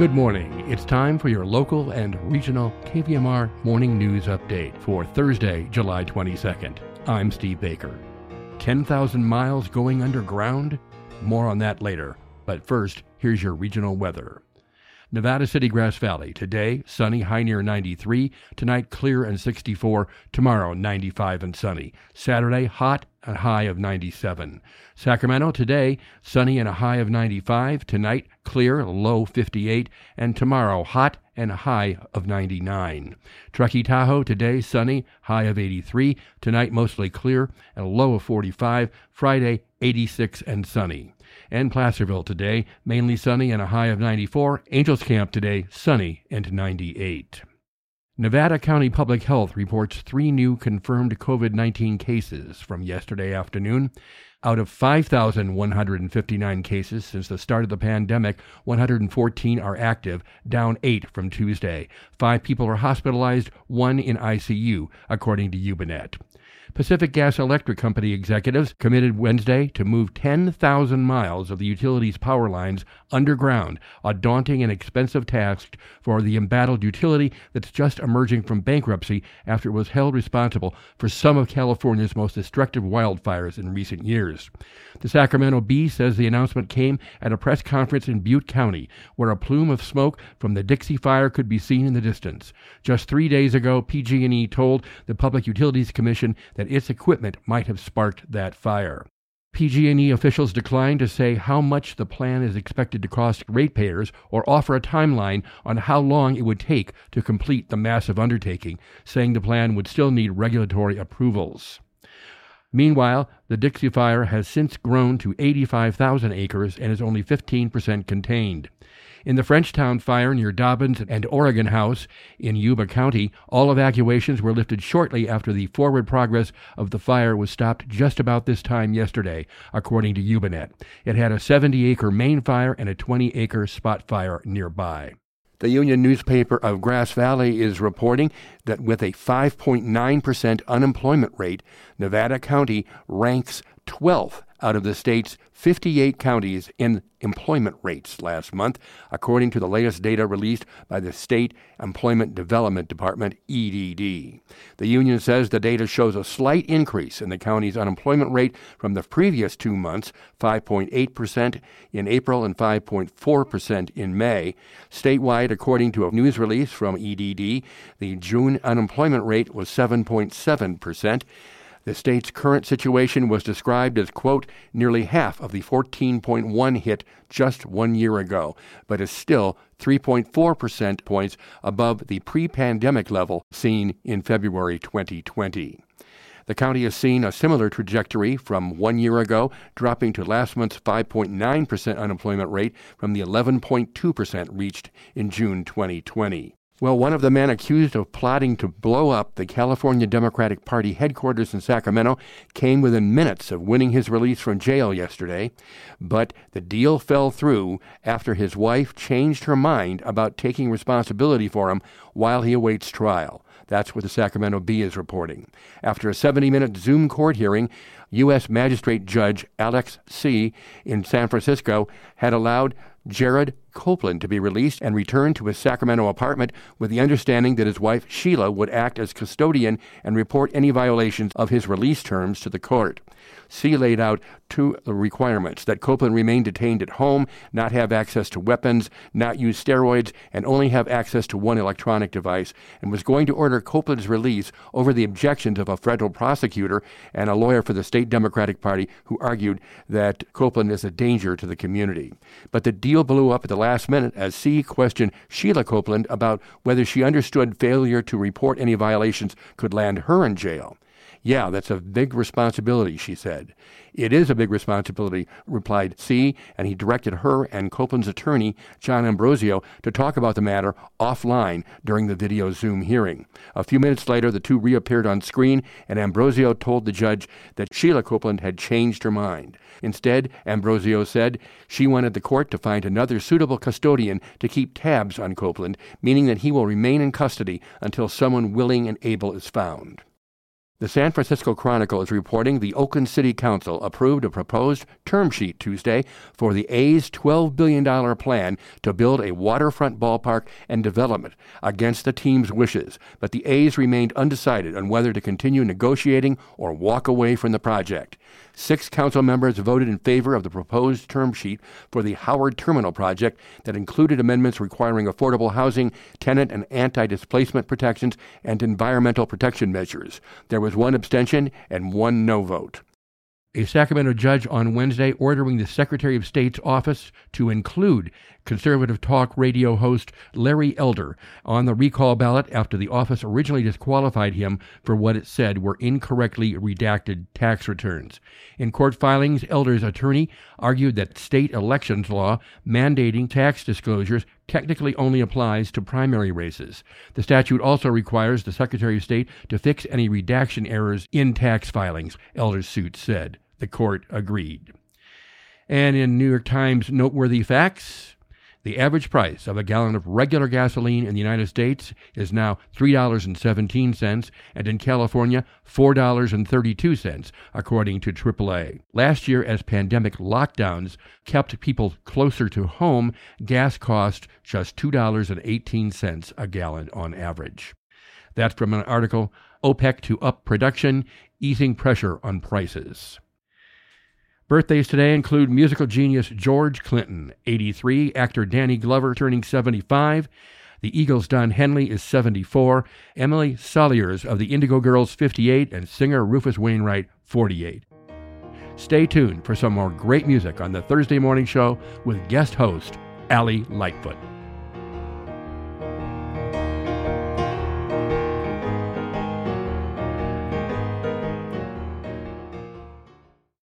Good morning. It's time for your local and regional KVMR morning news update for Thursday, July 22nd. I'm Steve Baker. 10,000 miles going underground? More on that later. But first, here's your regional weather. Nevada City, Grass Valley. Today, sunny, high near 93. Tonight, clear and 64. Tomorrow, 95 and sunny. Saturday, hot, a high of 97. Sacramento, today, sunny and a high of 95. Tonight, clear, low 58. And tomorrow, hot and a high of 99. Truckee, Tahoe, today, sunny, high of 83. Tonight, mostly clear, and a low of 45. Friday, 86 and sunny. And Placerville today, mainly sunny and a high of 94. Angels Camp today, sunny and 98. Nevada County Public Health reports three new confirmed COVID 19 cases from yesterday afternoon. Out of 5,159 cases since the start of the pandemic, 114 are active, down eight from Tuesday. Five people are hospitalized, one in ICU, according to YubaNet. Pacific Gas Electric Company executives committed Wednesday to move 10,000 miles of the utility's power lines underground, a daunting and expensive task for the embattled utility that's just emerging from bankruptcy after it was held responsible for some of California's most destructive wildfires in recent years. The Sacramento Bee says the announcement came at a press conference in Butte County, where a plume of smoke from the Dixie Fire could be seen in the distance. Just three days ago, PG&E told the Public Utilities Commission that its equipment might have sparked that fire. PG&E officials declined to say how much the plan is expected to cost ratepayers or offer a timeline on how long it would take to complete the massive undertaking, saying the plan would still need regulatory approvals. Meanwhile, the Dixie Fire has since grown to 85,000 acres and is only 15% contained. In the Frenchtown fire near Dobbins and Oregon House in Yuba County, all evacuations were lifted shortly after the forward progress of the fire was stopped just about this time yesterday, according to YubaNet. It had a 70 acre main fire and a 20 acre spot fire nearby. The Union newspaper of Grass Valley is reporting that with a 5.9% unemployment rate, Nevada County ranks 12th out of the state's 58 counties in employment rates last month, according to the latest data released by the State Employment Development Department, EDD. The union says the data shows a slight increase in the county's unemployment rate from the previous two months 5.8% in April and 5.4% in May. Statewide, according to a news release from EDD, the June unemployment rate was 7.7%. The state's current situation was described as, quote, nearly half of the 14.1 hit just one year ago, but is still 3.4 percent points above the pre pandemic level seen in February 2020. The county has seen a similar trajectory from one year ago, dropping to last month's 5.9% unemployment rate from the 11.2% reached in June 2020. Well, one of the men accused of plotting to blow up the California Democratic Party headquarters in Sacramento came within minutes of winning his release from jail yesterday. But the deal fell through after his wife changed her mind about taking responsibility for him while he awaits trial. That's what the Sacramento Bee is reporting. After a 70 minute Zoom court hearing, U.S. Magistrate Judge Alex Tse in San Francisco had allowed Jared Copeland to be released and returned to his Sacramento apartment with the understanding that his wife Sheila would act as custodian and report any violations of his release terms to the court. Tse laid out two requirements that Copeland remain detained at home, not have access to weapons, not use steroids, and only have access to one electronic device, and was going to order Copeland's release over the objections of a federal prosecutor and a lawyer for the state Democratic Party who argued that Copeland is a danger to the community. But the deal blew up at the last minute as Tse questioned Sheila Copeland about whether she understood failure to report any violations could land her in jail. Yeah, that's a big responsibility, she said. It is a big responsibility, replied Tse, and he directed her and Copeland's attorney, John Ambrosio, to talk about the matter offline during the video Zoom hearing. A few minutes later, the two reappeared on screen, and Ambrosio told the judge that Sheila Copeland had changed her mind. Instead, Ambrosio said she wanted the court to find another suitable custodian to keep tabs on Copeland, meaning that he will remain in custody until someone willing and able is found. The San Francisco Chronicle is reporting the Oakland City Council approved a proposed term sheet Tuesday for the A's $12 billion plan to build a waterfront ballpark and development against the team's wishes, but the A's remained undecided on whether to continue negotiating or walk away from the project. Six council members voted in favor of the proposed term sheet for the Howard Terminal project that included amendments requiring affordable housing, tenant and anti displacement protections, and environmental protection measures. There was one abstention and one no vote a Sacramento judge on Wednesday ordering the Secretary of State's office to include conservative talk radio host Larry Elder on the recall ballot after the office originally disqualified him for what it said were incorrectly redacted tax returns. In court filings, Elder's attorney argued that state elections law mandating tax disclosures technically only applies to primary races. The statute also requires the Secretary of State to fix any redaction errors in tax filings, Elder's suit said. The court agreed. And in New York Times noteworthy facts, the average price of a gallon of regular gasoline in the United States is now $3.17, and in California, $4.32, according to AAA. Last year, as pandemic lockdowns kept people closer to home, gas cost just $2.18 a gallon on average. That's from an article OPEC to Up Production, Easing Pressure on Prices. Birthdays today include musical genius George Clinton, 83, actor Danny Glover turning 75, the Eagles' Don Henley is 74, Emily Saliers of the Indigo Girls 58, and singer Rufus Wainwright 48. Stay tuned for some more great music on the Thursday Morning Show with guest host Allie Lightfoot.